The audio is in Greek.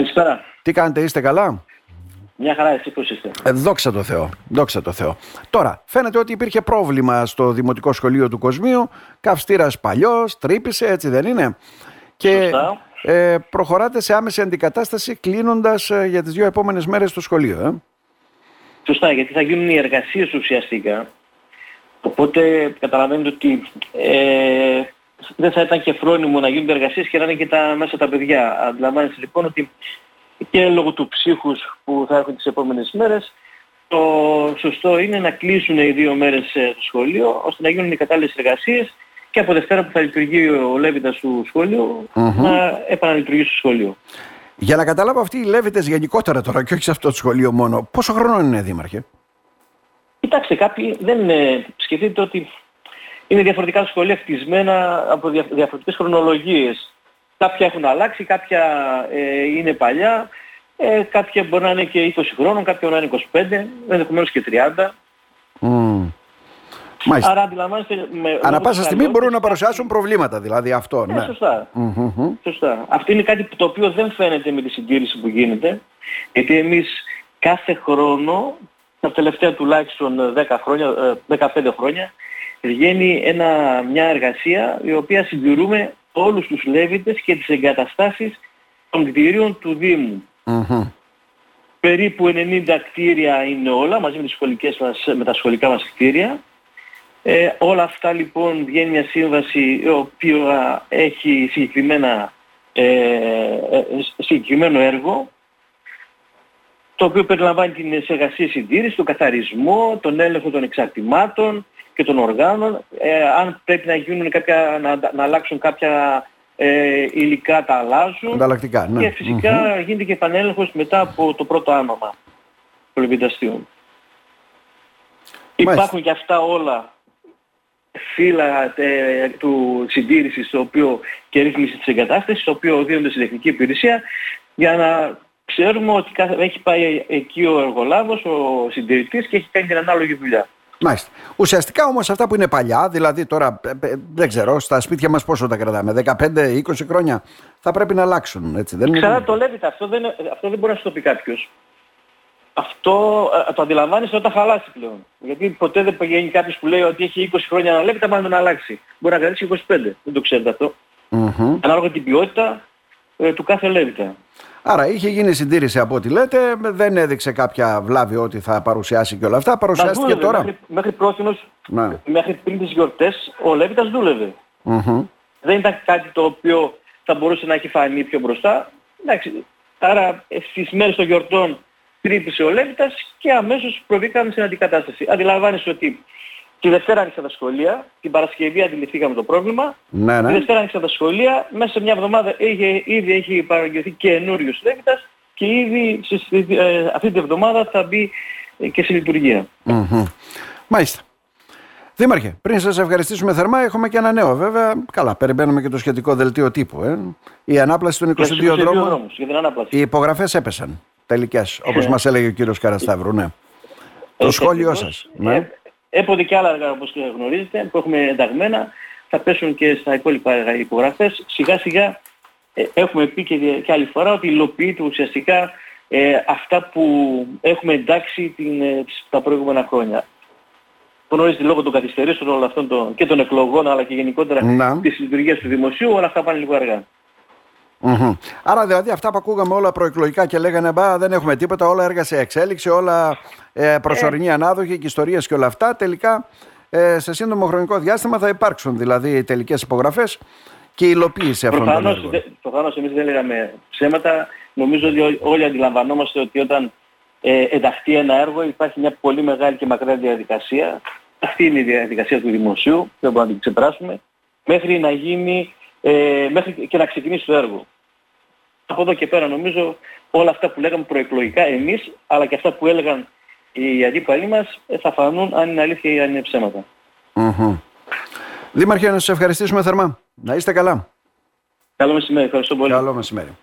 Καλησπέρα. Τι κάνετε, είστε καλά; Μια χαρά, εσύ πώς είστε; Ε, δόξα τω Θεώ. Δόξα τω Θεώ. Τώρα, φαίνεται ότι υπήρχε πρόβλημα στο Δημοτικό Σχολείο του Κοσμίου. Καυστήρας παλιός, τρύπησε, έτσι δεν είναι; Και Σωστά. ε, προχωράτε σε άμεση αντικατάσταση κλείνοντας ε, για τις δύο επόμενες μέρες το σχολείο. Ε. Σωστά, γιατί θα γίνουν οι εργασίες ουσιαστικά. Οπότε καταλαβαίνετε ότι ε, δεν θα ήταν και φρόνιμο να γίνονται εργασίες και να είναι και τα, μέσα τα παιδιά. Αντιλαμβάνεστε λοιπόν ότι και λόγω του ψύχους που θα έχουν τις επόμενες μέρες το σωστό είναι να κλείσουν οι δύο μέρες ε, το σχολείο ώστε να γίνουν οι κατάλληλες εργασίες και από Δευτέρα που θα λειτουργεί ο Λέβητας του σχολείου να επαναλειτουργήσει το σχολείο. Για να καταλάβω αυτοί οι Λέβητες γενικότερα τώρα και όχι σε αυτό το σχολείο μόνο, πόσο χρόνο είναι Δήμαρχε; Κοιτάξτε, κάποιοι δεν είναι... Σκεφτείτε ότι είναι διαφορετικά σχολεία χτισμένα από δια, διαφορετικές χρονολογίες. Κάποια έχουν αλλάξει, κάποια ε, είναι παλιά, ε, κάποια μπορεί να είναι και 20 χρόνων, κάποια μπορεί να είναι 25, ενδεχομένως και 30. Mm. Μάλιστα. Άρα αντιλαμβάνεστε... Με, Ανά πάσα στιγμή μπορούν να παρουσιάσουν προβλήματα, δηλαδή αυτό. Ναι, Ναι. σωστά. Μμμ. Σωστά. Αυτό είναι κάτι το οποίο δεν φαίνεται με τη συντήρηση που γίνεται, γιατί εμείς κάθε χρόνο, τα τελευταία τουλάχιστον 10 χρόνια, ε, 15 χρόνια, βγαίνει ένα, μια εργασία η οποία συντηρούμε όλους τους Λέβητες και τις εγκαταστάσεις των κτηρίων του Δήμου. Μμμ. Περίπου 90 κτίρια είναι όλα, μαζί με, τις σχολικές μας, με τα σχολικά μας κτίρια. Ε, όλα αυτά λοιπόν βγαίνει μια σύμβαση η οποία έχει συγκεκριμένα, ε, ε, συγκεκριμένο έργο το οποίο περιλαμβάνει την εργασία συντήρησης, τον καθαρισμό, τον έλεγχο των εξαρτημάτων και των οργάνων. Ε, αν πρέπει να, γίνουν κάποια, να, να αλλάξουν κάποια ε, υλικά τα αλλάζουν. Ανταλλακτικά, ναι. Και φυσικά γίνεται και επανέλεγχος μετά από το πρώτο άνομα των λεβινταστείων. Μάλιστα. Υπάρχουν και αυτά όλα φύλλα ε, του συντήρησης το οποίο και ρύθμιση της εγκατάστασης, το οποίο δίνονται στην τεχνική υπηρεσία για να ξέρουμε ότι κάθε- έχει πάει εκεί ο εργολάβος, ο συντηρητής και έχει κάνει την ανάλογη δουλειά. Μάλιστα. Ουσιαστικά όμως αυτά που είναι παλιά, δηλαδή τώρα ε, ε, δεν ξέρω, στα σπίτια μας πόσο τα κρατάμε, 15-20 χρόνια, θα πρέπει να αλλάξουν, έτσι δεν είναι. Ξανά το λέτε, αυτό δεν, αυτό δεν μπορεί να σου το πει κάποιος. Αυτό ε, το αντιλαμβάνεσαι όταν χαλάσει πλέον. Γιατί ποτέ δεν πηγαίνει κάποιος που λέει ότι έχει 20 χρόνια να λέει τα πάντα να αλλάξει. Μπορεί να κρατήσει 25. Δεν το ξέρετε αυτό. Μμμ. Ανάλογα την ποιότητα ε, του κάθε Λέβητα. Άρα είχε γίνει συντήρηση από ό,τι λέτε, δεν έδειξε κάποια βλάβη ότι θα παρουσιάσει και όλα αυτά. Παρουσιάστηκε δούλευε. τώρα. Μέχρι, μέχρι πρόθυμος, Ναι. μέχρι πριν τις γιορτές, ο Λέβητας δούλευε. Μμμ. Δεν ήταν κάτι το οποίο θα μπορούσε να έχει φανεί πιο μπροστά. Εντάξει, άρα ε, στις μέρες των γιορτών τρύπησε ο Λέβητας και αμέσως προβήκαμε στην αντικατάσταση. Αντιλαμβάνεσαι ότι τη Δευτέρα άνοιξαν τα σχολεία, την Παρασκευή αντιληφθήκαμε το πρόβλημα, Ναι, τη ναι. Δευτέρα άνοιξαν τα σχολεία, μέσα σε μια εβδομάδα είχε, ήδη έχει παραγγελθεί καινούριος Λέβητας και ήδη σε, ε, αυτή τη εβδομάδα θα μπει ε, και σε λειτουργία. Μμμ. Μάλιστα. Δήμαρχε, πριν σας ευχαριστήσουμε θερμά, έχουμε και ένα νέο βέβαια. Καλά, περιμένουμε και το σχετικό δελτίο τύπου. Ε. Η ανάπλαση των 22 Για τους 22 δρόμων, δρόμους, για την ανάπλαση. οι υπογραφές έπεσαν. Τελικές, όπως μας έλεγε ο κύριος Καρασταύρου, ναι. Το Έτσι σχόλιο ακριβώς. σας. Ναι. Ε, Έπονται και άλλα έργα όπως και γνωρίζετε που έχουμε ενταγμένα. Θα πέσουν και στα υπόλοιπα έργα οι υπογραφές. Σιγά σιγά ε, έχουμε πει και, δια- και άλλη φορά ότι υλοποιείται ουσιαστικά ε, αυτά που έχουμε εντάξει την, ε, τις- τα προηγούμενα χρόνια. Γνωρίζετε λόγω των καθυστερήσεων όλων αυτών των, και των εκλογών αλλά και γενικότερα Να. της λειτουργίας του δημοσίου όλα αυτά πάνε λίγο αργά. Μμμ. Άρα δηλαδή αυτά που ακούγαμε όλα προεκλογικά και λέγανε μπα δεν έχουμε τίποτα, όλα έργα σε εξέλιξη, όλα ε, προσωρινή ανάδοχη και ιστορίες και όλα αυτά, τελικά ε, σε σύντομο χρονικό διάστημα θα υπάρξουν δηλαδή οι τελικές υπογραφές και η υλοποίηση αυτών των Προφανώς, έργων. δε- προφανώς εμείς δεν λέγαμε ψέματα. Νομίζω ότι ό- όλοι αντιλαμβανόμαστε ότι όταν ε, ενταχθεί ένα έργο υπάρχει μια πολύ μεγάλη και μακρά διαδικασία. Αυτή είναι η διαδικασία του δημοσίου, δεν μπορούμε να την ξεπεράσουμε, μέχρι να γίνει, ε, μέχρι και να ξεκινήσει το έργο. Από εδώ και πέρα νομίζω όλα αυτά που λέγαμε προεκλογικά εμείς, αλλά και αυτά που έλεγαν οι αντίπαλοι μας, ε, θα φανούν αν είναι αλήθεια ή αν είναι ψέματα. Μμμ. Δήμαρχε, να σας ευχαριστήσουμε θερμά. Να είστε καλά. Καλό μεσημέρι, ευχαριστώ πολύ. Καλό μεσημέρι.